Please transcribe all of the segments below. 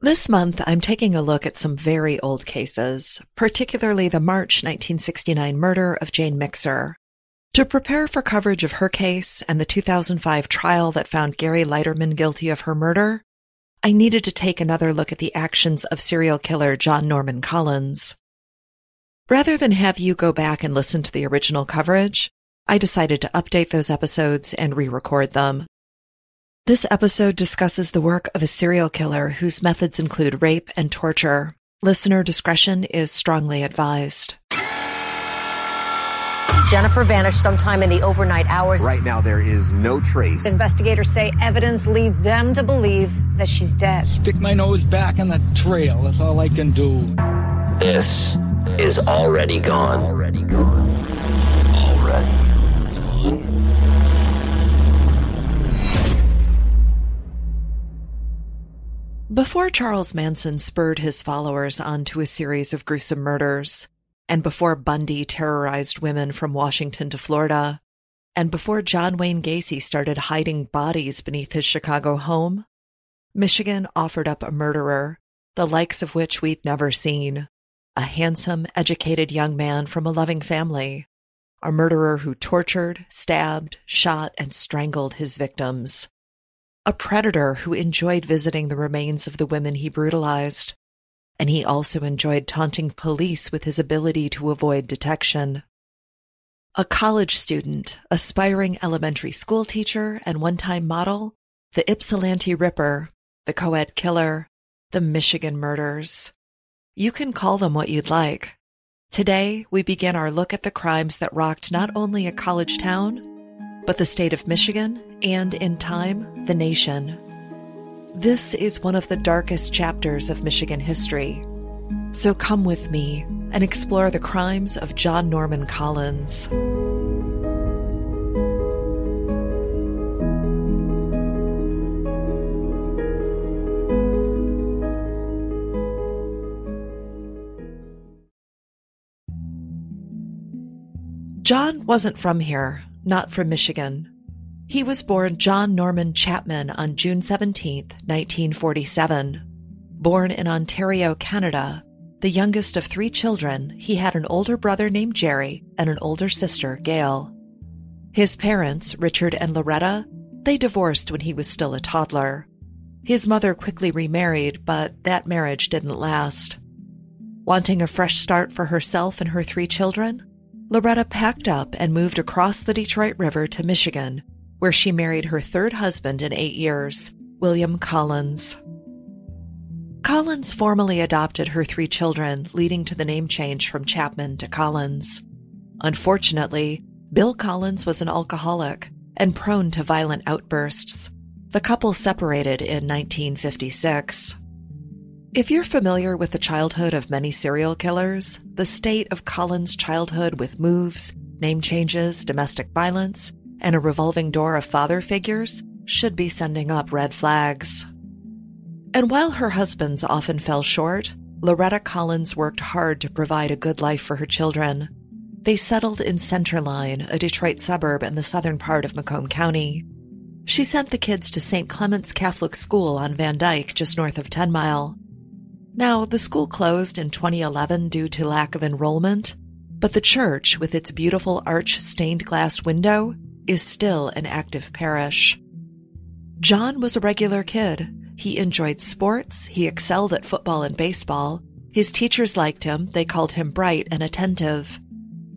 This month, I'm taking a look at some very old cases, particularly the March 1969 murder of Jane Mixer. To prepare for coverage of her case and the 2005 trial that found Gary Leiterman guilty of her murder, I needed to take another look at the actions of serial killer John Norman Collins. Rather than have you go back and listen to the original coverage, I decided to update those episodes and re-record them. This episode discusses the work of a serial killer whose methods include rape and torture. Listener discretion is strongly advised. Jennifer vanished sometime in the overnight hours. Right now, there is no trace. Investigators say evidence leads them to believe that she's dead. Stick my nose back in the trail. That's all I can do. This is already gone. Already gone. Before Charles Manson spurred his followers onto a series of gruesome murders, and before Bundy terrorized women from Washington to Florida, and before John Wayne Gacy started hiding bodies beneath his Chicago home, Michigan offered up a murderer, the likes of which we'd never seen. A handsome, educated young man from a loving family. A murderer who tortured, stabbed, shot, and strangled his victims. A predator who enjoyed visiting the remains of the women he brutalized. And he also enjoyed taunting police with his ability to avoid detection. A college student, aspiring elementary school teacher, and one-time model, the Ypsilanti Ripper, the co-ed killer, the Michigan murders. You can call them what you'd like. Today, we begin our look at the crimes that rocked not only a college town, but the state of Michigan and, in time, the nation. This is one of the darkest chapters of Michigan history. So come with me and explore the crimes of John Norman Collins. John wasn't from here, not from Michigan. He was born John Norman Chapman on June 17, 1947. Born in Ontario, Canada, the youngest of three children, he had an older brother named Jerry and an older sister, Gail. His parents, Richard and Loretta, they divorced when he was still a toddler. His mother quickly remarried, but that marriage didn't last. Wanting a fresh start for herself and her three children, Loretta packed up and moved across the Detroit River to Michigan, where she married her third husband in eight years, William Collins. Collins formally adopted her three children, leading to the name change from Chapman to Collins. Unfortunately, Bill Collins was an alcoholic and prone to violent outbursts. The couple separated in 1956. If you're familiar with the childhood of many serial killers, the state of Collins' childhood with moves, name changes, domestic violence, and a revolving door of father figures should be sending up red flags. And while her husbands often fell short, Loretta Collins worked hard to provide a good life for her children. They settled in Center Line, a Detroit suburb in the southern part of Macomb County. She sent the kids to St. Clement's Catholic School on Van Dyke, just north of 10 Mile. Now, the school closed in 2011 due to lack of enrollment, but the church, with its beautiful arch stained glass window, is still an active parish. John was a regular kid. He enjoyed sports, he excelled at football and baseball. His teachers liked him, they called him bright and attentive.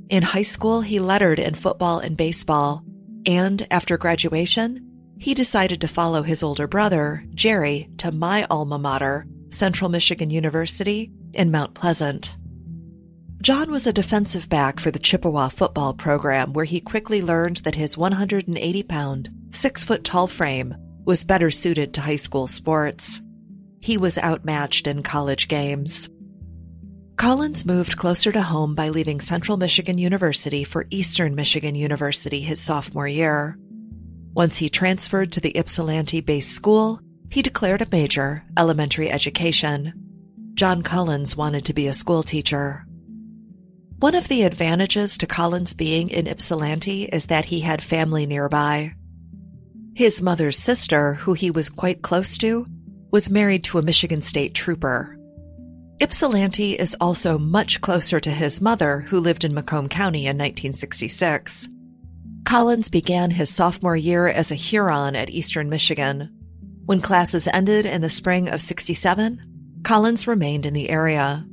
In high school, he lettered in football and baseball, and after graduation, he decided to follow his older brother, Jerry, to my alma mater, Central Michigan University in Mount Pleasant. John was a defensive back for the Chippewa football program, where he quickly learned that his 180 pound, six foot tall frame was better suited to high school sports. he was outmatched in college games. Collins moved closer to home by leaving Central Michigan University for Eastern Michigan University his sophomore year. Once he transferred to the Ypsilanti based school, he declared a major, elementary education. John Collins wanted to be a schoolteacher. One of the advantages to Collins being in Ypsilanti is that he had family nearby. His mother's sister, who he was quite close to, was married to a Michigan State trooper. Ypsilanti is also much closer to his mother, who lived in Macomb County in 1966. Collins began his sophomore year as a Huron at Eastern Michigan. When classes ended in the spring of 67, Collins remained in the area.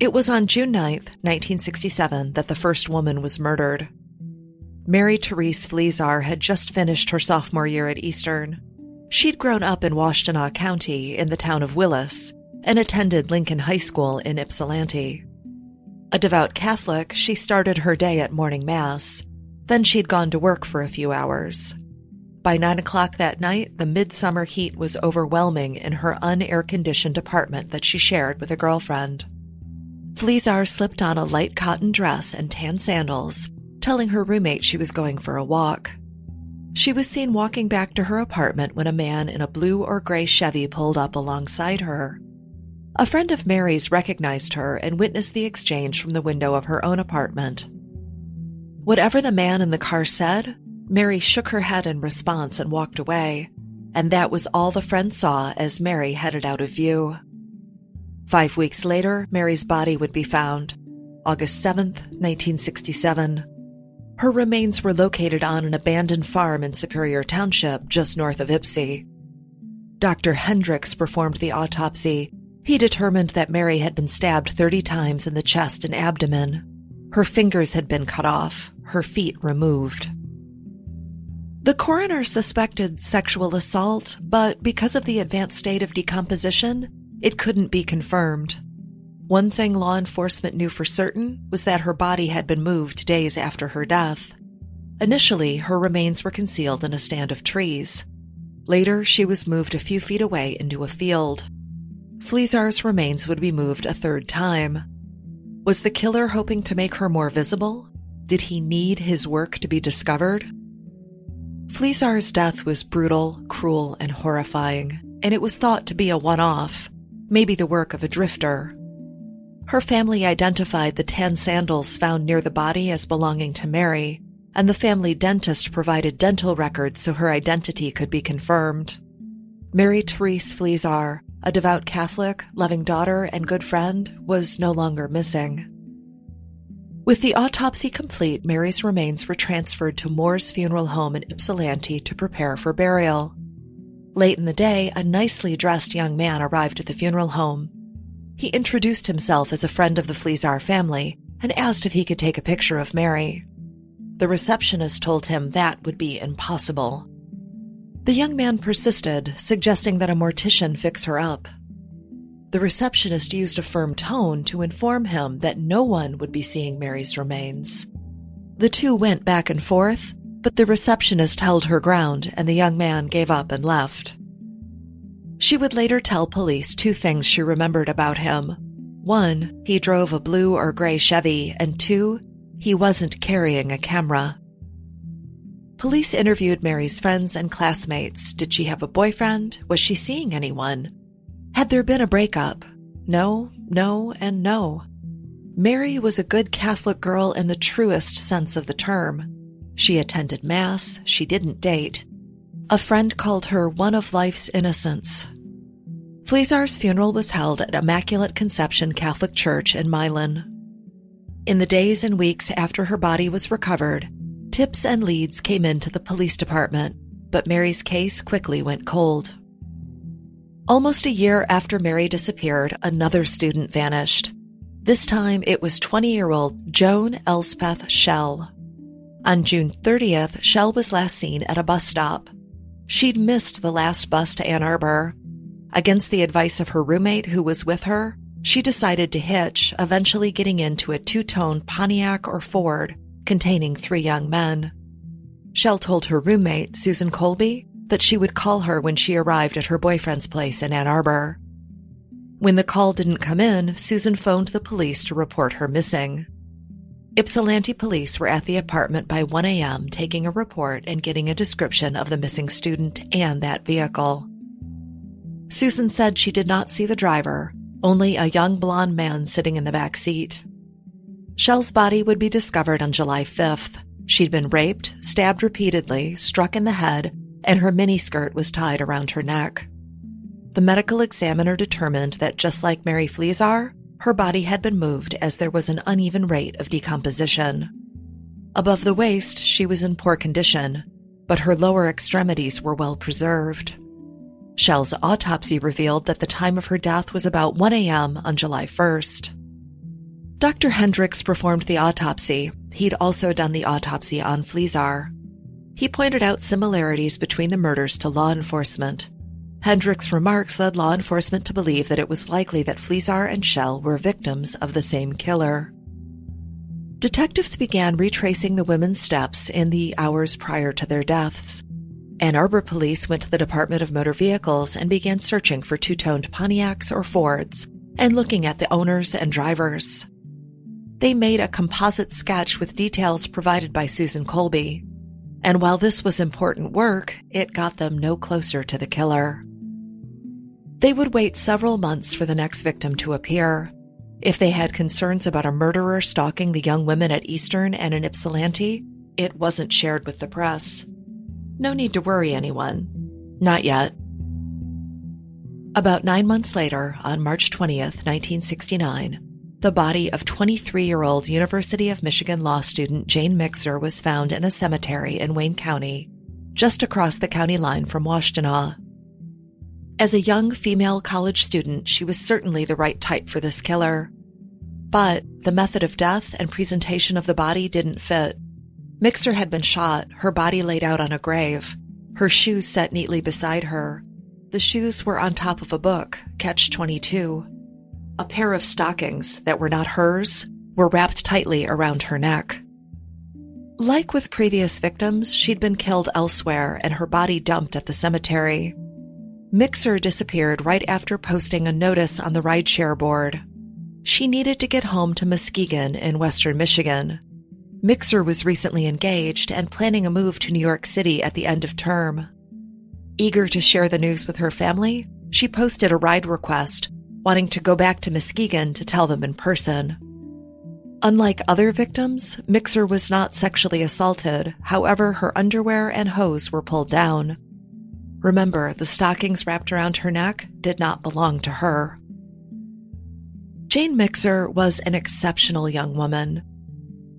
It was on June 9, 1967, that the first woman was murdered. Mary Therese Fleszar had just finished her sophomore year at Eastern. She'd grown up in Washtenaw County in the town of Willis and attended Lincoln High School in Ypsilanti. A devout Catholic, she started her day at morning mass. Then she'd gone to work for a few hours. By nine o'clock that night, the midsummer heat was overwhelming in her unair conditioned apartment that she shared with a girlfriend. Fleszar slipped on a light cotton dress and tan sandals, telling her roommate she was going for a walk. She was seen walking back to her apartment when a man in a blue or gray Chevy pulled up alongside her. A friend of Mary's recognized her and witnessed the exchange from the window of her own apartment. Whatever the man in the car said, Mary shook her head in response and walked away, and that was all the friend saw as Mary headed out of view. Five weeks later, Mary's body would be found, August 7th, 1967. Her remains were located on an abandoned farm in Superior Township, just north of Ypsi. Dr. Hendricks performed the autopsy. He determined that Mary had been stabbed 30 times in the chest and abdomen. Her fingers had been cut off, her feet removed. The coroner suspected sexual assault, but because of the advanced state of decomposition, it couldn't be confirmed. One thing law enforcement knew for certain was that her body had been moved days after her death. Initially, her remains were concealed in a stand of trees. Later, she was moved a few feet away into a field. Fleszar's remains would be moved a third time. Was the killer hoping to make her more visible? Did he need his work to be discovered? Fleszar's death was brutal, cruel, and horrifying, and it was thought to be a one off maybe the work of a drifter. Her family identified the tan sandals found near the body as belonging to Mary, and the family dentist provided dental records so her identity could be confirmed. Mary Therese Fleszar, a devout Catholic, loving daughter, and good friend, was no longer missing. With the autopsy complete, Mary's remains were transferred to Moore's funeral home in Ypsilanti to prepare for burial. Late in the day, a nicely dressed young man arrived at the funeral home. He introduced himself as a friend of the Fleszar family and asked if he could take a picture of Mary. The receptionist told him that would be impossible. The young man persisted, suggesting that a mortician fix her up. The receptionist used a firm tone to inform him that no one would be seeing Mary's remains. The two went back and forth, but the receptionist held her ground and the young man gave up and left. She would later tell police two things she remembered about him. One, he drove a blue or gray Chevy, and two, he wasn't carrying a camera. Police interviewed Mary's friends and classmates. Did she have a boyfriend? Was she seeing anyone? Had there been a breakup? No, no, and no. Mary was a good Catholic girl in the truest sense of the term. She attended Mass, she didn't date. A friend called her one of life's innocents. Fleszar's funeral was held at Immaculate Conception Catholic Church in Milan. In the days and weeks after her body was recovered, tips and leads came into the police department, but Mary's case quickly went cold. Almost a year after Mary disappeared, another student vanished. This time it was 20 year old Joan Elspeth Schell. On June 30th, Schell was last seen at a bus stop. She'd missed the last bus to Ann Arbor. Against the advice of her roommate who was with her, she decided to hitch, eventually getting into a two tone Pontiac or Ford containing three young men. Schell told her roommate, Susan Colby, that she would call her when she arrived at her boyfriend's place in Ann Arbor. When the call didn't come in, Susan phoned the police to report her missing. Ypsilanti police were at the apartment by 1 a.m., taking a report and getting a description of the missing student and that vehicle. Susan said she did not see the driver, only a young blond man sitting in the back seat. Schell's body would be discovered on July 5th. She'd been raped, stabbed repeatedly, struck in the head, and her miniskirt was tied around her neck. The medical examiner determined that just like Mary Fleszar, her body had been moved as there was an uneven rate of decomposition. Above the waist, she was in poor condition, but her lower extremities were well preserved. Schell's autopsy revealed that the time of her death was about 1 a.m. on July 1st. Dr. Hendricks performed the autopsy. He'd also done the autopsy on Fleszar. He pointed out similarities between the murders to law enforcement. Hendricks' remarks led law enforcement to believe that it was likely that Fleszar and Schell were victims of the same killer. Detectives began retracing the women's steps in the hours prior to their deaths. Ann Arbor police went to the Department of Motor Vehicles and began searching for two toned Pontiacs or Fords and looking at the owners and drivers. They made a composite sketch with details provided by Susan Colby. And while this was important work, it got them no closer to the killer. They would wait several months for the next victim to appear. If they had concerns about a murderer stalking the young women at Eastern and in Ypsilanti, it wasn't shared with the press. No need to worry anyone. Not yet. About nine months later, on March 20th, 1969, the body of 23 year old University of Michigan law student Jane Mixer was found in a cemetery in Wayne County, just across the county line from Washtenaw. As a young female college student, she was certainly the right type for this killer. But the method of death and presentation of the body didn't fit. Mixer had been shot, her body laid out on a grave, her shoes set neatly beside her. The shoes were on top of a book, Catch 22. A pair of stockings that were not hers were wrapped tightly around her neck. Like with previous victims, she'd been killed elsewhere and her body dumped at the cemetery. Mixer disappeared right after posting a notice on the rideshare board. She needed to get home to Muskegon in western Michigan. Mixer was recently engaged and planning a move to New York City at the end of term. Eager to share the news with her family, she posted a ride request, wanting to go back to Muskegon to tell them in person. Unlike other victims, Mixer was not sexually assaulted, however, her underwear and hose were pulled down. Remember, the stockings wrapped around her neck did not belong to her. Jane Mixer was an exceptional young woman.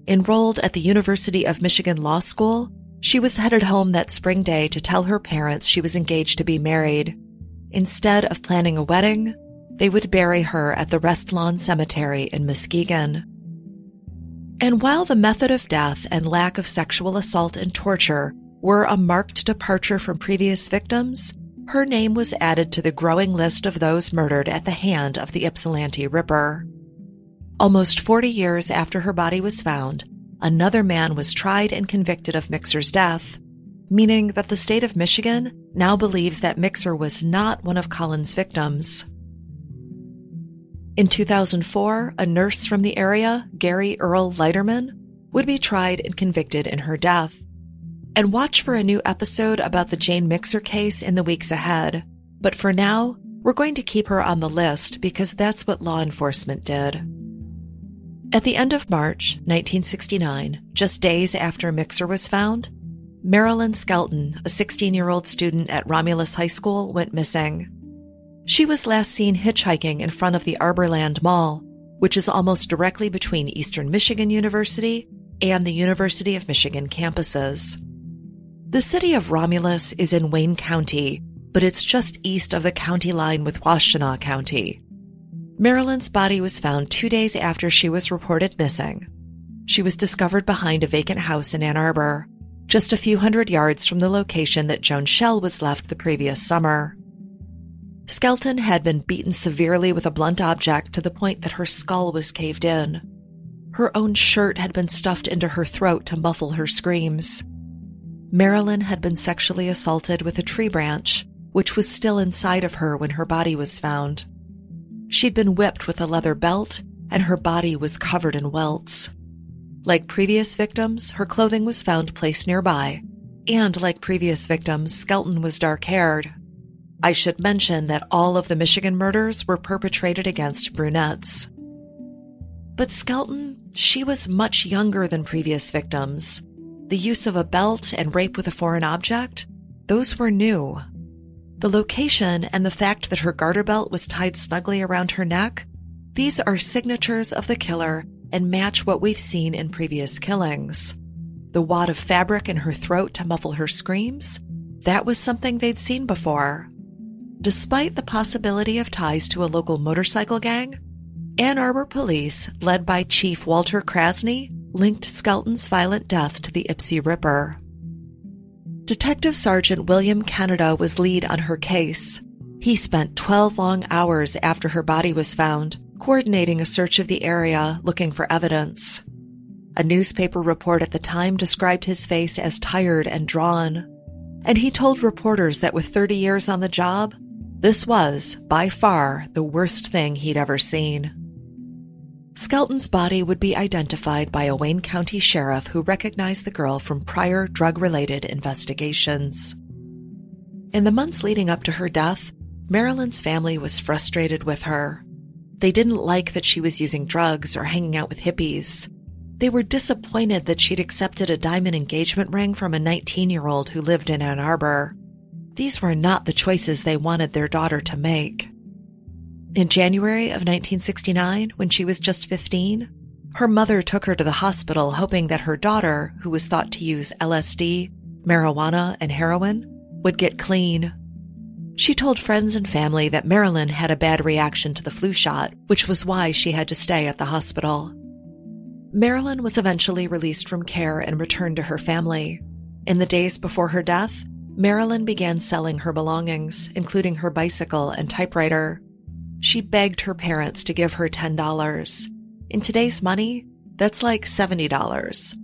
Enrolled at the University of Michigan Law School, she was headed home that spring day to tell her parents she was engaged to be married. Instead of planning a wedding, they would bury her at the Rest Lawn Cemetery in Muskegon. And while the method of death and lack of sexual assault and torture were a marked departure from previous victims, her name was added to the growing list of those murdered at the hand of the Ypsilanti Ripper. Almost 40 years after her body was found, another man was tried and convicted of Mixer's death, meaning that the state of Michigan now believes that Mixer was not one of Collins' victims. In 2004, a nurse from the area, Gary Earl Leiterman, would be tried and convicted in her death. And watch for a new episode about the Jane Mixer case in the weeks ahead. But for now, we're going to keep her on the list because that's what law enforcement did. At the end of March 1969, just days after Mixer was found, Marilyn Skelton, a 16 year old student at Romulus High School, went missing. She was last seen hitchhiking in front of the Arborland Mall, which is almost directly between Eastern Michigan University and the University of Michigan campuses. The city of Romulus is in Wayne County, but it's just east of the county line with Washtenaw County. Marilyn's body was found two days after she was reported missing. She was discovered behind a vacant house in Ann Arbor, just a few hundred yards from the location that Joan Schell was left the previous summer. Skelton had been beaten severely with a blunt object to the point that her skull was caved in. Her own shirt had been stuffed into her throat to muffle her screams. Marilyn had been sexually assaulted with a tree branch, which was still inside of her when her body was found. She'd been whipped with a leather belt, and her body was covered in welts. Like previous victims, her clothing was found placed nearby, and like previous victims, Skelton was dark haired. I should mention that all of the Michigan murders were perpetrated against brunettes. But Skelton, she was much younger than previous victims. The use of a belt and rape with a foreign object, those were new. The location and the fact that her garter belt was tied snugly around her neck, these are signatures of the killer and match what we've seen in previous killings. The wad of fabric in her throat to muffle her screams, that was something they'd seen before. Despite the possibility of ties to a local motorcycle gang, Ann Arbor police, led by Chief Walter Krasny, linked Skelton's violent death to the Ypsi Ripper. Detective Sergeant William Canada was lead on her case. He spent 12 long hours after her body was found, coordinating a search of the area looking for evidence. A newspaper report at the time described his face as tired and drawn. And he told reporters that with 30 years on the job, this was, by far, the worst thing he'd ever seen. Skelton's body would be identified by a Wayne County sheriff who recognized the girl from prior drug related investigations. In the months leading up to her death, Marilyn's family was frustrated with her. They didn't like that she was using drugs or hanging out with hippies. They were disappointed that she'd accepted a diamond engagement ring from a 19 year old who lived in Ann Arbor. These were not the choices they wanted their daughter to make. In January of 1969, when she was just 15, her mother took her to the hospital hoping that her daughter, who was thought to use LSD, marijuana, and heroin, would get clean. She told friends and family that Marilyn had a bad reaction to the flu shot, which was why she had to stay at the hospital. Marilyn was eventually released from care and returned to her family. In the days before her death, Marilyn began selling her belongings, including her bicycle and typewriter. She begged her parents to give her $10. In today's money, that's like $70.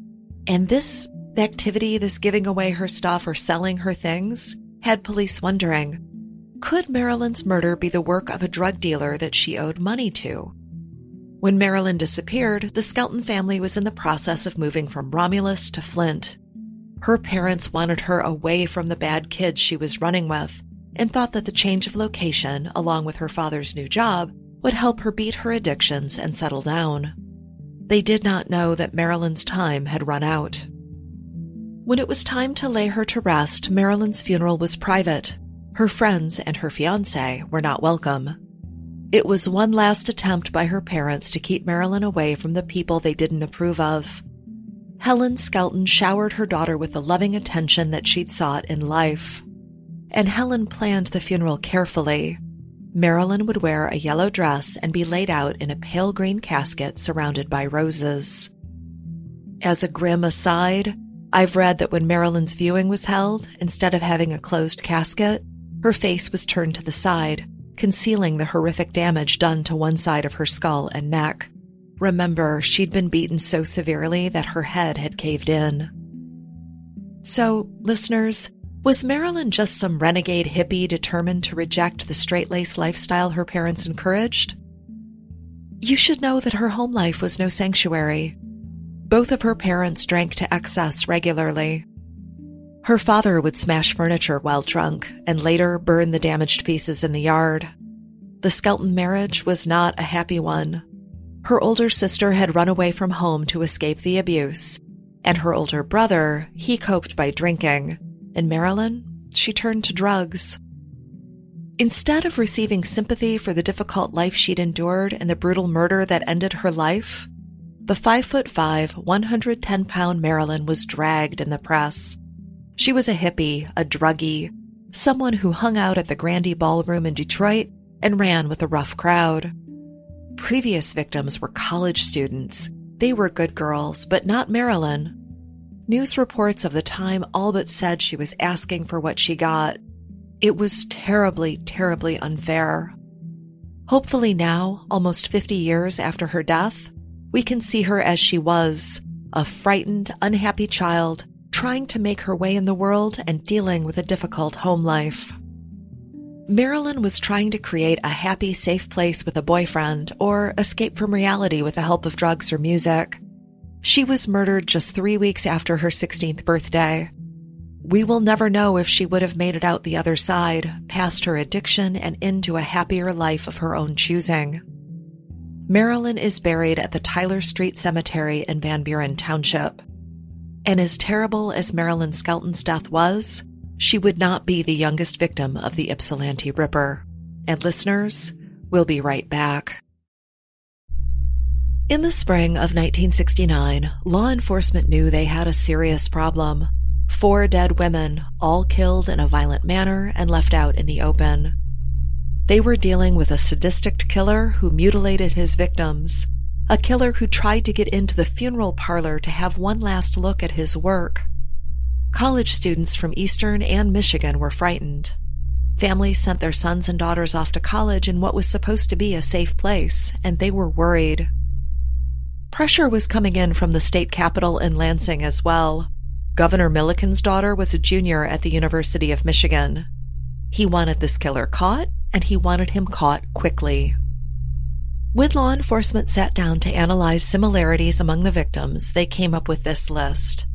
And this activity, this giving away her stuff or selling her things, had police wondering could Marilyn's murder be the work of a drug dealer that she owed money to? When Marilyn disappeared, the Skelton family was in the process of moving from Romulus to Flint. Her parents wanted her away from the bad kids she was running with and thought that the change of location, along with her father's new job, would help her beat her addictions and settle down. They did not know that Marilyn's time had run out. When it was time to lay her to rest, Marilyn's funeral was private. Her friends and her fiance were not welcome. It was one last attempt by her parents to keep Marilyn away from the people they didn't approve of. Helen Skelton showered her daughter with the loving attention that she'd sought in life. And Helen planned the funeral carefully. Marilyn would wear a yellow dress and be laid out in a pale green casket surrounded by roses. As a grim aside, I've read that when Marilyn's viewing was held, instead of having a closed casket, her face was turned to the side, concealing the horrific damage done to one side of her skull and neck. Remember, she'd been beaten so severely that her head had caved in. So, listeners, was Marilyn just some renegade hippie determined to reject the straight laced lifestyle her parents encouraged? You should know that her home life was no sanctuary. Both of her parents drank to excess regularly. Her father would smash furniture while drunk and later burn the damaged pieces in the yard. The Skelton marriage was not a happy one. Her older sister had run away from home to escape the abuse, and her older brother, he coped by drinking. In Marilyn, she turned to drugs. Instead of receiving sympathy for the difficult life she'd endured and the brutal murder that ended her life, the 5 foot 5, 110 pound Marilyn was dragged in the press. She was a hippie, a druggie, someone who hung out at the Grande Ballroom in Detroit and ran with a rough crowd. Previous victims were college students. They were good girls, but not Marilyn. News reports of the time all but said she was asking for what she got. It was terribly, terribly unfair. Hopefully now, almost 50 years after her death, we can see her as she was, a frightened, unhappy child trying to make her way in the world and dealing with a difficult home life. Marilyn was trying to create a happy, safe place with a boyfriend or escape from reality with the help of drugs or music. She was murdered just three weeks after her 16th birthday. We will never know if she would have made it out the other side, past her addiction and into a happier life of her own choosing. Marilyn is buried at the Tyler Street Cemetery in Van Buren Township. And as terrible as Marilyn Skelton's death was, she would not be the youngest victim of the Ypsilanti Ripper. And listeners, we'll be right back. In the spring of 1969, law enforcement knew they had a serious problem. Four dead women, all killed in a violent manner and left out in the open. They were dealing with a sadistic killer who mutilated his victims, a killer who tried to get into the funeral parlor to have one last look at his work. College students from Eastern and Michigan were frightened. Families sent their sons and daughters off to college in what was supposed to be a safe place, and they were worried. Pressure was coming in from the state capital in Lansing as well. Governor Milliken's daughter was a junior at the University of Michigan. He wanted this killer caught, and he wanted him caught quickly. When law enforcement sat down to analyze similarities among the victims, they came up with this list.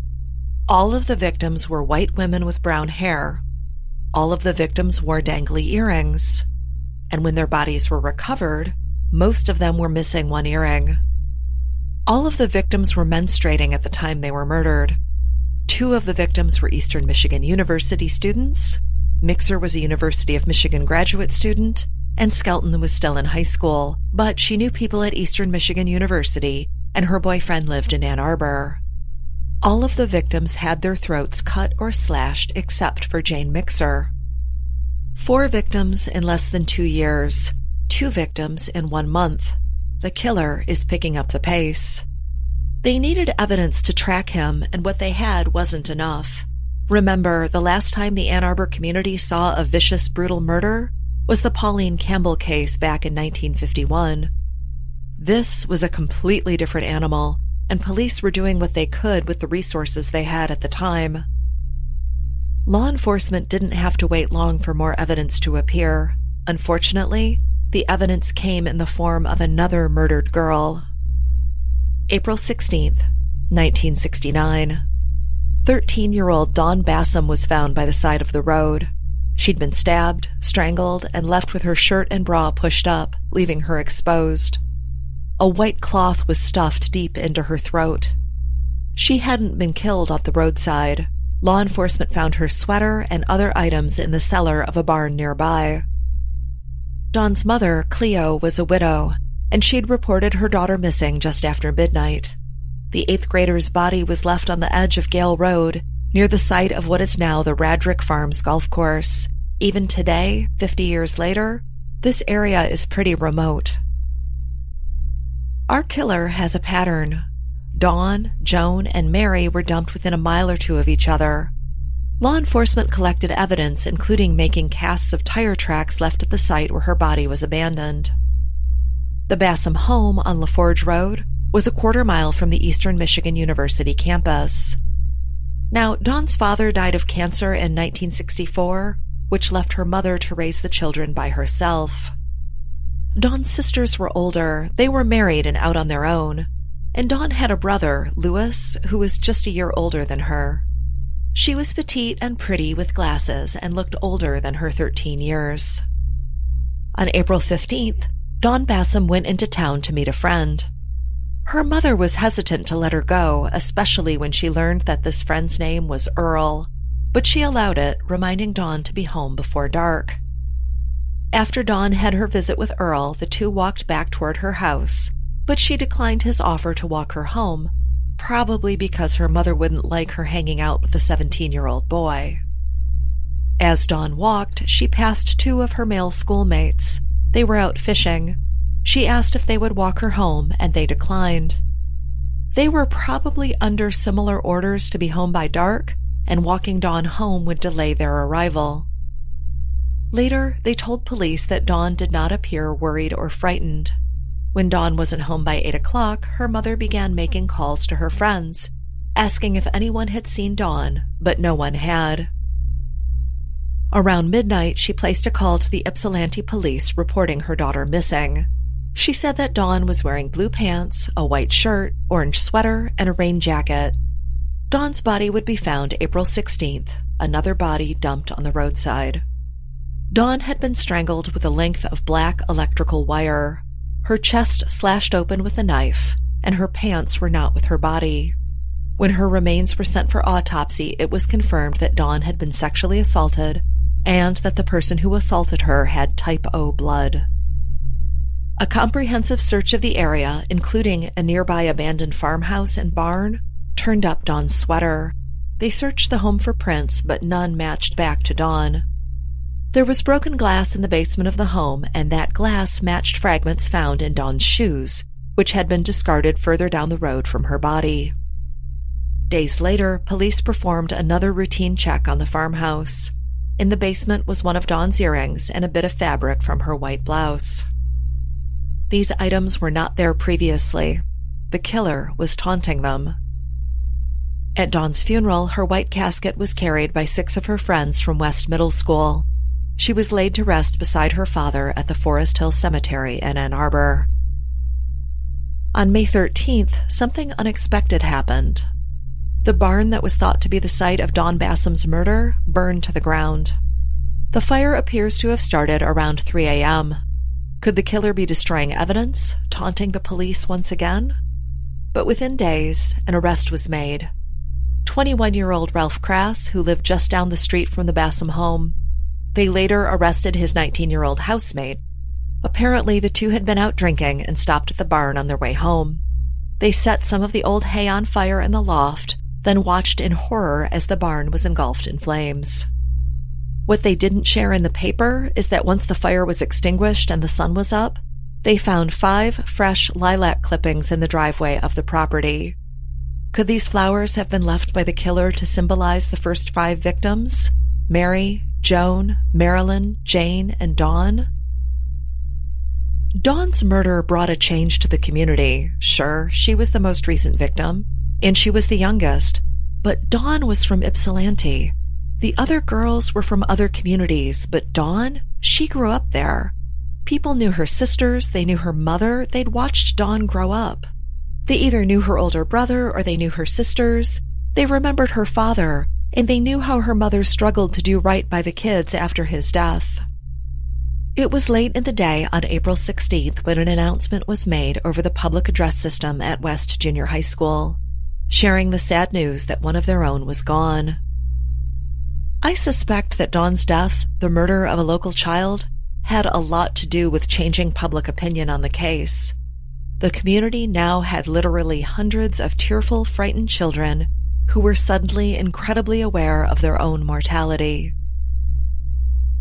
All of the victims were white women with brown hair. All of the victims wore dangly earrings. And when their bodies were recovered, most of them were missing one earring. All of the victims were menstruating at the time they were murdered. Two of the victims were Eastern Michigan University students. Mixer was a University of Michigan graduate student, and Skelton was still in high school, but she knew people at Eastern Michigan University, and her boyfriend lived in Ann Arbor. All of the victims had their throats cut or slashed except for Jane Mixer. Four victims in less than two years, two victims in one month. The killer is picking up the pace. They needed evidence to track him, and what they had wasn't enough. Remember, the last time the Ann Arbor community saw a vicious, brutal murder was the Pauline Campbell case back in 1951. This was a completely different animal, and police were doing what they could with the resources they had at the time. Law enforcement didn't have to wait long for more evidence to appear. Unfortunately, the evidence came in the form of another murdered girl. April 16th, 1969. 13 year old Dawn Basom was found by the side of the road. She'd been stabbed, strangled, and left with her shirt and bra pushed up, leaving her exposed. A white cloth was stuffed deep into her throat. She hadn't been killed at the roadside. Law enforcement found her sweater and other items in the cellar of a barn nearby. Dawn's mother, Cleo, was a widow, and she'd reported her daughter missing just after midnight. The eighth grader's body was left on the edge of Gale Road, near the site of what is now the Radrick Farms golf course. Even today, 50 years later, this area is pretty remote. Our killer has a pattern. Dawn, Joan, and Mary were dumped within a mile or two of each other. Law enforcement collected evidence, including making casts of tire tracks left at the site where her body was abandoned. The Basom home on LaForge Road was a quarter mile from the Eastern Michigan University campus. Now, Dawn's father died of cancer in 1964, which left her mother to raise the children by herself. Dawn's sisters were older, they were married and out on their own, and Dawn had a brother, Louis, who was just a year older than her. She was petite and pretty with glasses and looked older than her 13 years. On April 15th, Dawn Basom went into town to meet a friend. Her mother was hesitant to let her go, especially when she learned that this friend's name was Earl, but she allowed it, reminding Dawn to be home before dark. After Dawn had her visit with Earl, the two walked back toward her house, but she declined his offer to walk her home, probably because her mother wouldn't like her hanging out with the 17 year old boy. As Dawn walked, she passed two of her male schoolmates. They were out fishing. She asked if they would walk her home, and they declined. They were probably under similar orders to be home by dark, and walking Dawn home would delay their arrival. Later, they told police that Dawn did not appear worried or frightened. When Dawn wasn't home by 8 o'clock, her mother began making calls to her friends. asking if anyone had seen Dawn, but no one had. Around midnight, she placed a call to the Ypsilanti police reporting her daughter missing. She said that Dawn was wearing blue pants, a white shirt, orange sweater, and a rain jacket. Dawn's body would be found April 16th, another body dumped on the roadside. Dawn had been strangled with a length of black electrical wire, her chest slashed open with a knife, and her pants were not with her body. When her remains were sent for autopsy, it was confirmed that Dawn had been sexually assaulted and that the person who assaulted her had type O blood. A comprehensive search of the area, including a nearby abandoned farmhouse and barn, turned up Dawn's sweater. They searched the home for prints, but none matched back to Dawn. There was broken glass in the basement of the home, and that glass matched fragments found in Dawn's shoes, which had been discarded further down the road from her body. Days later, police performed another routine check on the farmhouse. In the basement was one of Dawn's earrings and a bit of fabric from her white blouse. These items were not there previously. The killer was taunting them. At Dawn's funeral, her white casket was carried by six of her friends from West Middle School. She was laid to rest beside her father at the Forest Hill Cemetery in Ann Arbor. On May 13th, something unexpected happened. The barn that was thought to be the site of Dawn Basom's murder burned to the ground. The fire appears to have started around 3 a.m. Could the killer be destroying evidence, taunting the police once again? But within days, an arrest was made. 21 year old Ralph Crass, who lived just down the street from the Basom home. They later arrested his 19 year old housemate. Apparently, the two had been out drinking and stopped at the barn on their way home. They set some of the old hay on fire in the loft then watched in horror as the barn was engulfed in flames. What they didn't share in the paper is that once the fire was extinguished and the sun was up, they found five fresh lilac clippings in the driveway of the property. Could these flowers have been left by the killer to symbolize the first five victims? Mary, Joan, Marilyn, Jane, and Dawn? Dawn's murder brought a change to the community. Sure, she was the most recent victim, and she was the youngest. But Dawn was from Ypsilanti. The other girls were from other communities, but Dawn, she grew up there. People knew her sisters, they knew her mother, they'd watched Dawn grow up. They either knew her older brother or they knew her sisters. They remembered her father, and they knew how her mother struggled to do right by the kids after his death. It was late in the day on April 16th when an announcement was made over the public address system at West Junior High School sharing the sad news that one of their own was gone. I suspect that Dawn's death, the murder of a local child, had a lot to do with changing public opinion on the case. The community now had literally hundreds of tearful, frightened children who were suddenly incredibly aware of their own mortality.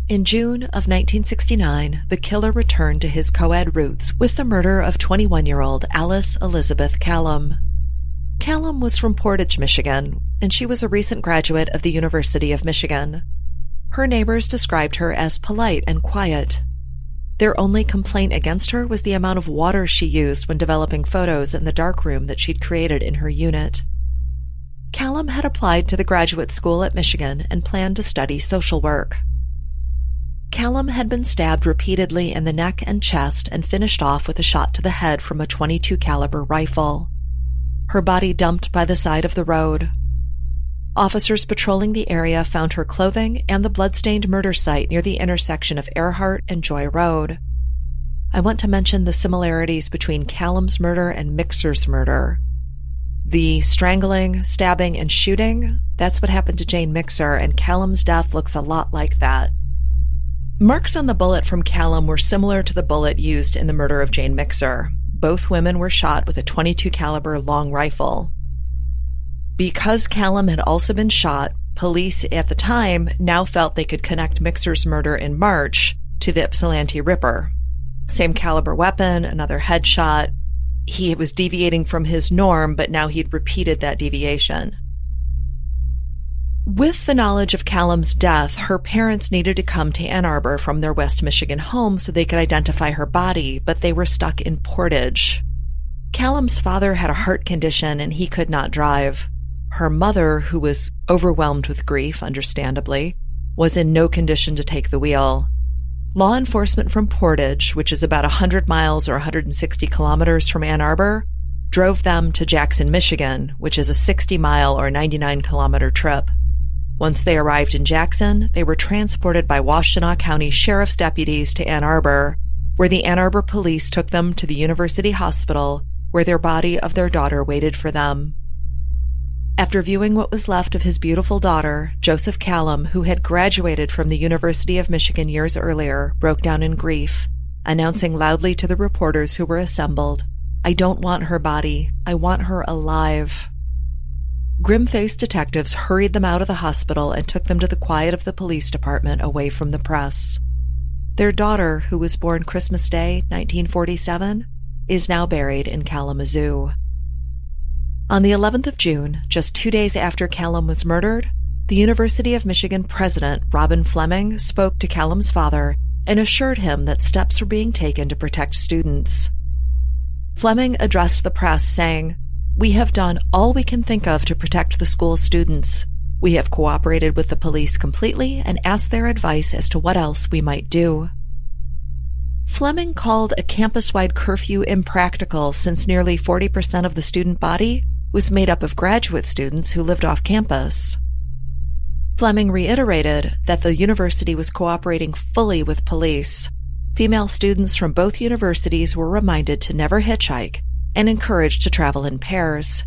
In June of 1969, the killer returned to his co-ed roots with the murder of 21-year-old Alice Elizabeth Kalom. Kalom was from Portage, Michigan, and she was a recent graduate of the University of Michigan. Her neighbors described her as polite and quiet. Their only complaint against her was the amount of water she used when developing photos in the darkroom that she'd created in her unit. Kalom had applied to the graduate school at Michigan and planned to study social work. Kalom had been stabbed repeatedly in the neck and chest and finished off with a shot to the head from a 22 caliber rifle her body dumped by the side of the road. Officers patrolling the area found her clothing and the bloodstained murder site near the intersection of Earhart and Joy Road. I want to mention the similarities between Kalom's murder and Mixer's murder. The strangling, stabbing, and shooting, that's what happened to Jane Mixer, and Kalom's death looks a lot like that. Marks on the bullet from Kalom were similar to the bullet used in the murder of Jane Mixer both women were shot with a 22 caliber long rifle. Because Kalom had also been shot, police at the time now felt they could connect Mixer's murder in March to the Ypsilanti Ripper. Same caliber weapon, another headshot. He was deviating from his norm, but now he'd repeated that deviation. With the knowledge of Kalom's death, her parents needed to come to Ann Arbor from their West Michigan home so they could identify her body, but they were stuck in Portage. Kalom's father had a heart condition and he could not drive. her mother, who was overwhelmed with grief, understandably, was in no condition to take the wheel. Law enforcement from Portage, which is about 100 miles or 160 kilometers from Ann Arbor, drove them to Jackson, Michigan, which is a 60 mile or 99 kilometer trip. Once they arrived in Jackson, they were transported by Washtenaw County Sheriff's deputies to Ann Arbor, where the Ann Arbor police took them to the University Hospital, where their body of their daughter waited for them. After viewing what was left of his beautiful daughter, Joseph Kalom, who had graduated from the University of Michigan years earlier, broke down in grief, announcing loudly to the reporters who were assembled, I don't want her body. I want her alive. Grim faced detectives hurried them out of the hospital and took them to the quiet of the police department away from the press. Their daughter, who was born Christmas Day, 1947, is now buried in Kalamazoo. On the 11th of June, just two days after Kalom was murdered, the University of Michigan president, Robben Fleming, spoke to Kalom's father and assured him that steps were being taken to protect students. Fleming addressed the press saying, We have done all we can think of to protect the school's students. We have cooperated with the police completely and asked their advice as to what else we might do. Fleming called a campus wide curfew impractical since nearly 40% of the student body was made up of graduate students who lived off campus. Fleming reiterated that the university was cooperating fully with police. Female students from both universities were reminded to never hitchhike and encouraged to travel in pairs.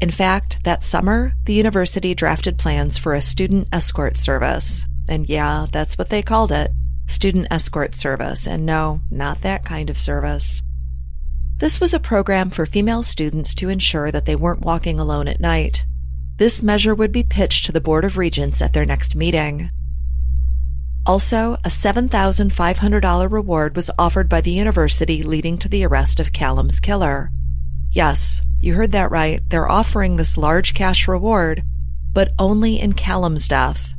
In fact, that summer, the university drafted plans for a student escort service. And yeah, that's what they called it student escort service. And no, not that kind of service. This was a program for female students to ensure that they weren't walking alone at night. This measure would be pitched to the Board of Regents at their next meeting. Also, a $7,500 reward was offered by the university leading to the arrest of Kalom's killer. Yes, you heard that right. They're offering this large cash reward, but only in Kalom's death.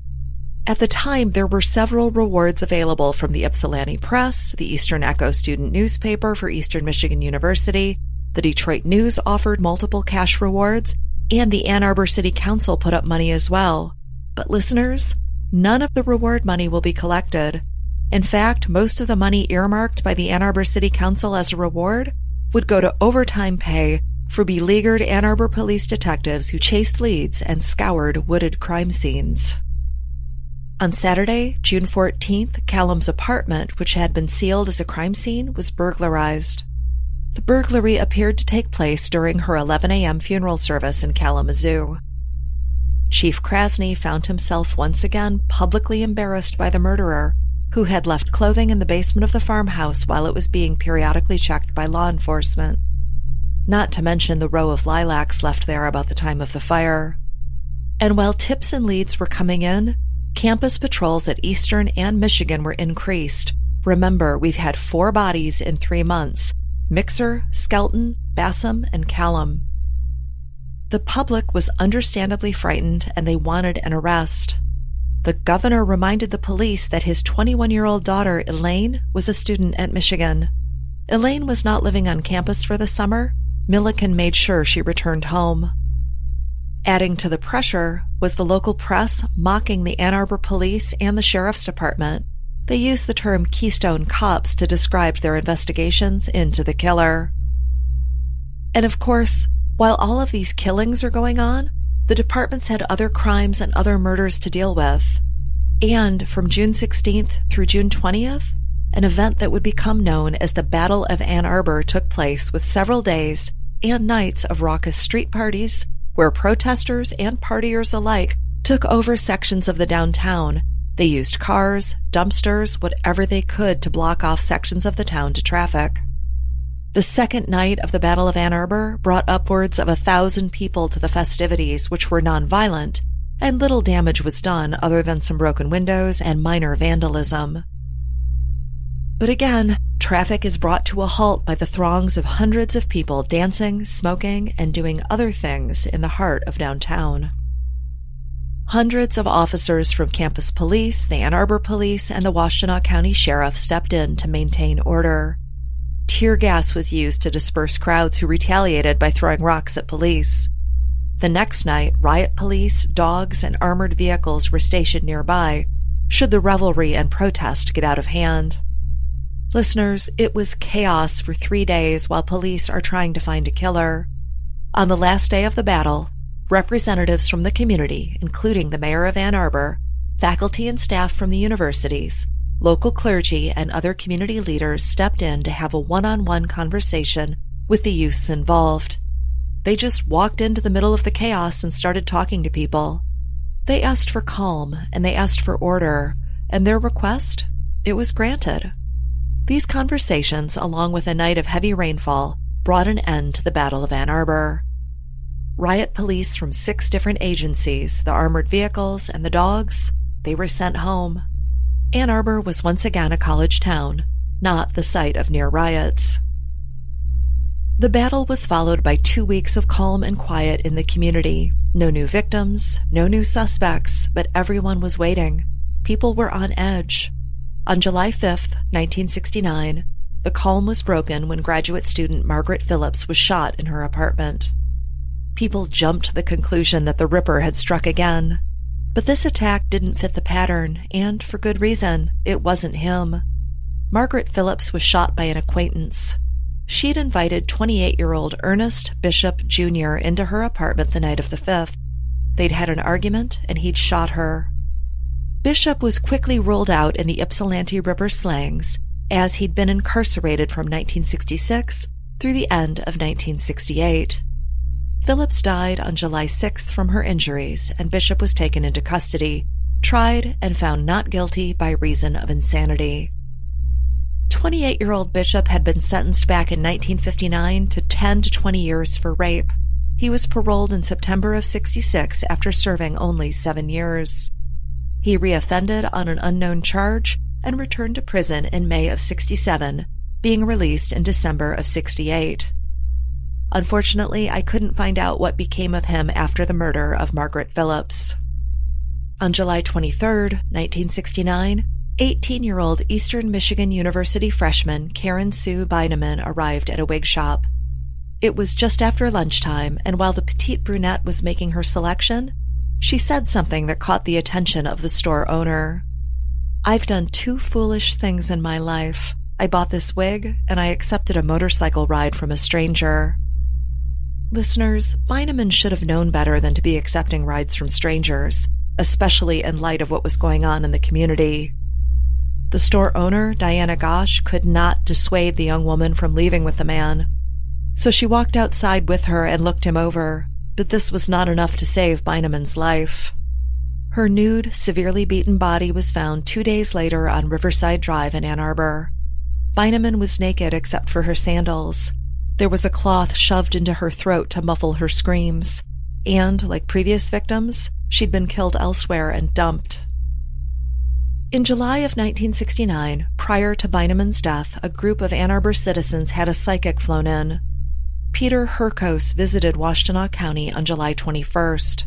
At the time, there were several rewards available from the Ypsilanti Press, the Eastern Echo student newspaper for Eastern Michigan University, the Detroit News offered multiple cash rewards, and the Ann Arbor City Council put up money as well. But listeners, none of the reward money will be collected. In fact, most of the money earmarked by the Ann Arbor City Council as a reward would go to overtime pay for beleaguered Ann Arbor police detectives who chased leads and scoured wooded crime scenes. On Saturday, June 14th, Kalom's apartment, which had been sealed as a crime scene, was burglarized. The burglary appeared to take place during her 11 a.m. funeral service in Kalamazoo. Chief Krasny found himself once again publicly embarrassed by the murderer, who had left clothing in the basement of the farmhouse while it was being periodically checked by law enforcement. Not to mention the row of lilacs left there about the time of the fire. And while tips and leads were coming in, Campus patrols at Eastern and Michigan were increased. Remember, we've had four bodies in three months Mixer, Skelton, Basom, and Kalom. The public was understandably frightened and they wanted an arrest. The governor reminded the police that his 21 year old daughter, Elaine, was a student at Michigan. Elaine was not living on campus for the summer. Milliken made sure she returned home. Adding to the pressure was the local press mocking the Ann Arbor police and the sheriff's department. They used the term Keystone Cops to describe their investigations into the killer. And of course, while all of these killings are going on, the departments had other crimes and other murders to deal with. And from June 16th through June 20th, an event that would become known as the Battle of Ann Arbor took place with several days and nights of raucous street parties, where protesters and partiers alike took over sections of the downtown. They used cars, dumpsters, whatever they could to block off sections of the town to traffic. The second night of the Battle of Ann Arbor brought upwards of a thousand people to the festivities, which were nonviolent, and little damage was done other than some broken windows and minor vandalism. But again, traffic is brought to a halt by the throngs of hundreds of people dancing, smoking, and doing other things in the heart of downtown. Hundreds of officers from campus police, the Ann Arbor Police, and the Washtenaw County Sheriff stepped in to maintain order. Tear gas was used to disperse crowds who retaliated by throwing rocks at police. The next night, riot police, dogs, and armored vehicles were stationed nearby should the revelry and protest get out of hand. Listeners, it was chaos for three days while police are trying to find a killer. On the last day of the battle, representatives from the community, including the mayor of Ann Arbor, faculty and staff from the universities, local clergy, and other community leaders stepped in to have a one on one conversation with the youths involved. They just walked into the middle of the chaos and started talking to people. They asked for calm and they asked for order, and their request, it was granted. These conversations, along with a night of heavy rainfall, brought an end to the Battle of Ann Arbor. Riot police from six different agencies, the armored vehicles, and the dogs, they were sent home. Ann Arbor was once again a college town, not the site of near riots. The battle was followed by two weeks of calm and quiet in the community. No new victims, no new suspects, but everyone was waiting. People were on edge. On July 5, 1969, the calm was broken when graduate student Margaret Phillips was shot in her apartment. People jumped to the conclusion that the Ripper had struck again. But this attack didn't fit the pattern, and for good reason. It wasn't him. Margaret Phillips was shot by an acquaintance. She'd invited 28 year old Ernest Bishop Jr. into her apartment the night of the 5th. They'd had an argument, and he'd shot her. Bishop was quickly ruled out in the Ypsilanti Ripper slangs, as he'd been incarcerated from 1966 through the end of 1968. Phillips died on July 6th from her injuries, and Bishop was taken into custody, tried, and found not guilty by reason of insanity. 28 year old Bishop had been sentenced back in 1959 to 10 to 20 years for rape. He was paroled in September of 66 after serving only seven years. He reoffended on an unknown charge and returned to prison in May of 67, being released in December of 68. Unfortunately, I couldn't find out what became of him after the murder of Margaret Phillips. On July 23, 1969, 18 year old Eastern Michigan University freshman Karen Sue Beineman arrived at a wig shop. It was just after lunchtime, and while the petite brunette was making her selection, she said something that caught the attention of the store owner. I've done two foolish things in my life. I bought this wig, and I accepted a motorcycle ride from a stranger. Listeners, Beineman should have known better than to be accepting rides from strangers, especially in light of what was going on in the community. The store owner, Diana Gosh, could not dissuade the young woman from leaving with the man. So she walked outside with her and looked him over, but this was not enough to save Beineman's life. Her nude, severely beaten body was found two days later on Riverside Drive in Ann Arbor. Beineman was naked except for her sandals. There was a cloth shoved into her throat to muffle her screams, and, like previous victims, she'd been killed elsewhere and dumped. In July of 1969, prior to Beineman's death, a group of Ann Arbor citizens had a psychic flown in. Peter Hurkos visited Washtenaw County on July 21st.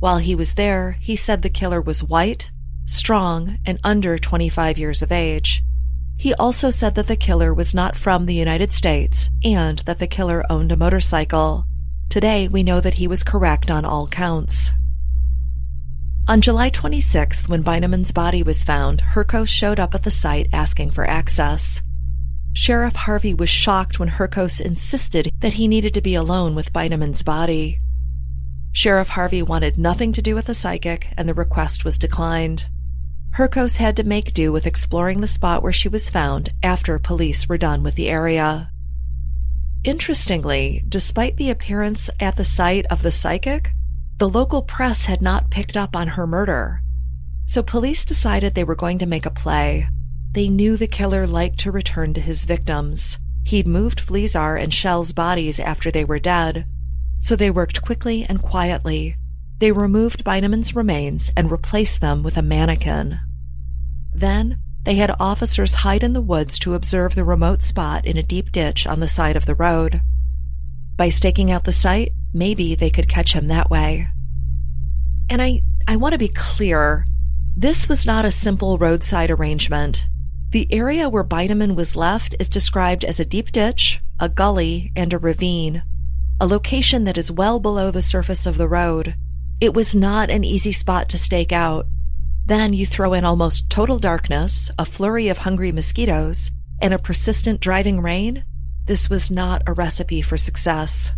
While he was there, he said the killer was white, strong, and under 25 years of age. He also said that the killer was not from the United States and that the killer owned a motorcycle. Today, we know that he was correct on all counts. On July 26th, when Beineman's body was found, Hurkos showed up at the site asking for access. Sheriff Harvey was shocked when Hurkos insisted that he needed to be alone with Beineman's body. Sheriff Harvey wanted nothing to do with the psychic, and the request was declined. Hurkos had to make do with exploring the spot where she was found after police were done with the area. Interestingly, despite the appearance at the site of the psychic, the local press had not picked up on her murder. So police decided they were going to make a play. They knew the killer liked to return to his victims. He'd moved Fleszar and Schell's bodies after they were dead. So they worked quickly and quietly. They removed Beineman's remains and replaced them with a mannequin. Then, they had officers hide in the woods to observe the remote spot in a deep ditch on the side of the road. By staking out the site, maybe they could catch him that way. And I, I want to be clear. This was not a simple roadside arrangement. The area where Beineman was left is described as a deep ditch, a gully, and a ravine. a location that is well below the surface of the road. It was not an easy spot to stake out. Then you throw in almost total darkness, a flurry of hungry mosquitoes, and a persistent driving rain. This was not a recipe for success.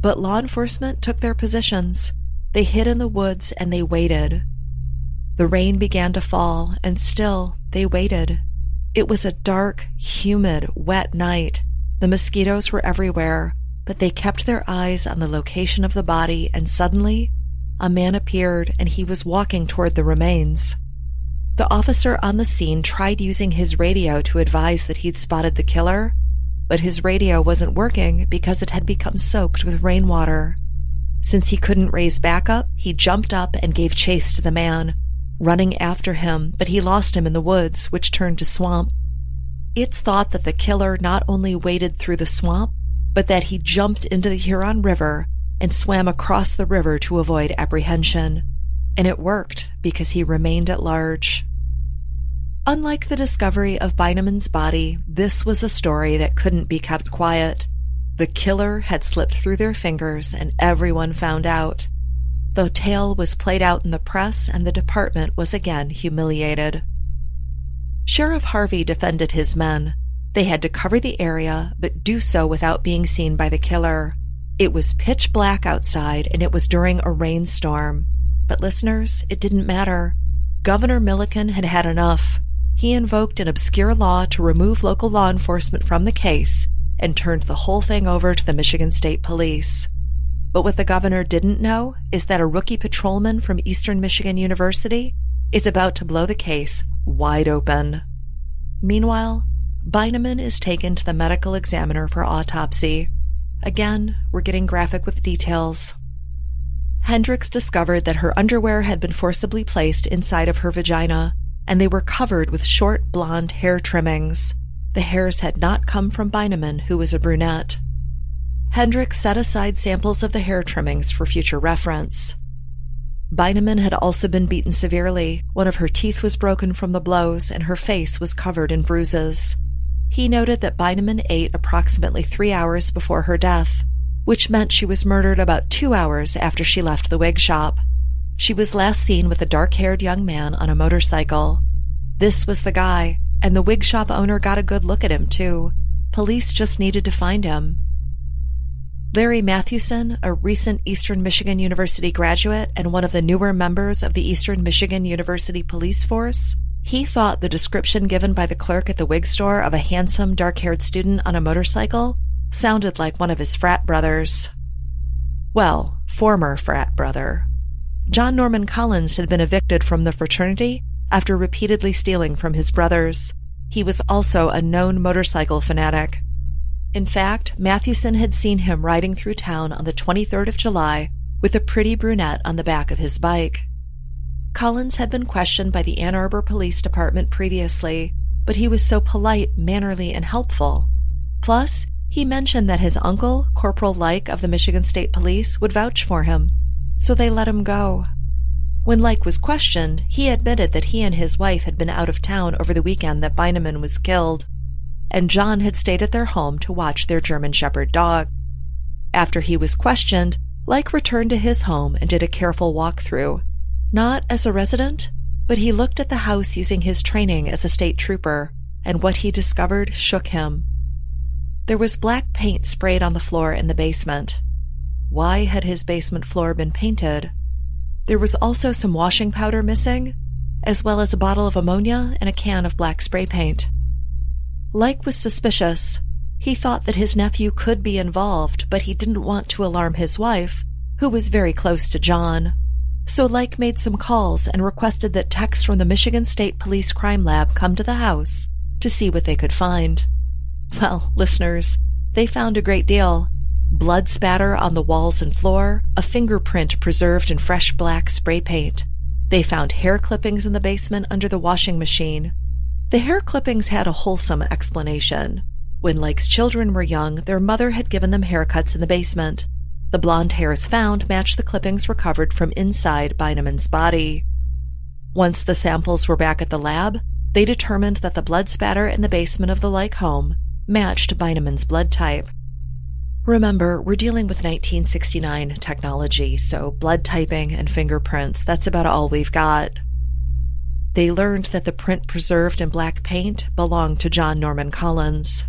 But law enforcement took their positions. They hid in the woods and they waited. The rain began to fall, and still they waited. It was a dark, humid, wet night. The mosquitoes were everywhere, but they kept their eyes on the location of the body, and suddenly, a man appeared and he was walking toward the remains. The officer on the scene tried using his radio to advise that he'd spotted the killer, but his radio wasn't working because it had become soaked with rainwater. Since he couldn't raise backup, he jumped up and gave chase to the man, running after him, but he lost him in the woods, which turned to swamp. It's thought that the killer not only waded through the swamp, but that he jumped into the Huron River and swam across the river to avoid apprehension. And it worked because he remained at large. Unlike the discovery of Beineman's body, this was a story that couldn't be kept quiet. The killer had slipped through their fingers and everyone found out. The tale was played out in the press and the department was again humiliated. Sheriff Harvey defended his men. They had to cover the area, but do so without being seen by the killer. It was pitch black outside and it was during a rainstorm. But listeners, it didn't matter. Governor Milliken had had enough. He invoked an obscure law to remove local law enforcement from the case and turned the whole thing over to the Michigan State Police. But what the governor didn't know is that a rookie patrolman from Eastern Michigan University is about to blow the case wide open. Meanwhile, Beineman is taken to the medical examiner for autopsy. Again, we're getting graphic with details. Hendricks discovered that her underwear had been forcibly placed inside of her vagina, and they were covered with short blonde hair trimmings. The hairs had not come from Beineman, who was a brunette. Hendricks set aside samples of the hair trimmings for future reference. Beineman had also been beaten severely. One of her teeth was broken from the blows, and her face was covered in bruises. He noted that Beineman ate approximately three hours before her death, which meant she was murdered about two hours after she left the wig shop. She was last seen with a dark haired young man on a motorcycle. This was the guy, and the wig shop owner got a good look at him, too. Police just needed to find him. Larry Mathewson, a recent Eastern Michigan University graduate and one of the newer members of the Eastern Michigan University Police Force, he thought the description given by the clerk at the wig store of a handsome, dark haired student on a motorcycle sounded like one of his frat brothers. Well, former frat brother. John Norman Collins had been evicted from the fraternity after repeatedly stealing from his brothers. He was also a known motorcycle fanatic. In fact, Mathewson had seen him riding through town on the 23rd of July with a pretty brunette on the back of his bike. Collins had been questioned by the Ann Arbor Police Department previously, but he was so polite, mannerly, and helpful. Plus, he mentioned that his uncle, Corporal Leik of the Michigan State Police, would vouch for him, so they let him go. When Leik was questioned, he admitted that he and his wife had been out of town over the weekend that Beineman was killed, and John had stayed at their home to watch their German Shepherd dog. After he was questioned, Leik returned to his home and did a careful walkthrough. Not as a resident, but he looked at the house using his training as a state trooper, and what he discovered shook him. There was black paint sprayed on the floor in the basement. Why had his basement floor been painted? There was also some washing powder missing, as well as a bottle of ammonia and a can of black spray paint. Leik was suspicious. He thought that his nephew could be involved, but he didn't want to alarm his wife, who was very close to John. So Leik made some calls and requested that techs from the Michigan State Police Crime Lab come to the house to see what they could find. Well, listeners, they found a great deal blood spatter on the walls and floor, a fingerprint preserved in fresh black spray paint. They found hair clippings in the basement under the washing machine. The hair clippings had a wholesome explanation. When Leik's children were young, their mother had given them haircuts in the basement. The blonde hairs found matched the clippings recovered from inside Beineman's body. Once the samples were back at the lab, they determined that the blood spatter in the basement of the Leik home matched Beineman's blood type. Remember, we're dealing with 1969 technology, so blood typing and fingerprints, that's about all we've got. They learned that the print preserved in black paint belonged to John Norman Collins.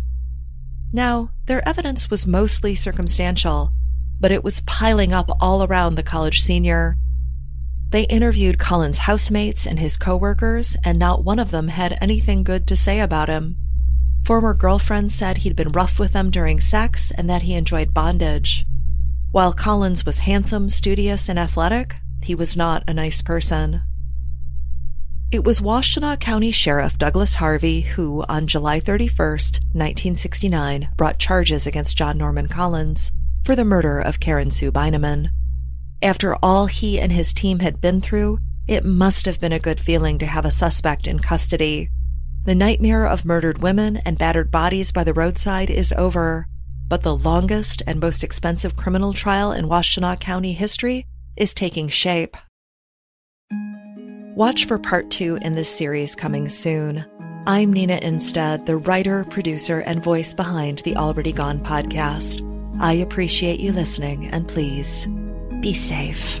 Now, their evidence was mostly circumstantial, but it was piling up all around the college senior. They interviewed Collins' housemates and his coworkers, and not one of them had anything good to say about him. Former girlfriends said he'd been rough with them during sex and that he enjoyed bondage. While Collins was handsome, studious, and athletic, he was not a nice person. It was Washtenaw County Sheriff Douglas Harvey who, on July 31, 1969, brought charges against John Norman Collins for the murder of Karen Sue Beineman. After all he and his team had been through, it must have been a good feeling to have a suspect in custody. The nightmare of murdered women and battered bodies by the roadside is over, but the longest and most expensive criminal trial in Washtenaw County history is taking shape. Watch for part two in this series coming soon. I'm Nina Innsted, the writer, producer, and voice behind the Already Gone podcast. I appreciate you listening, and please be safe.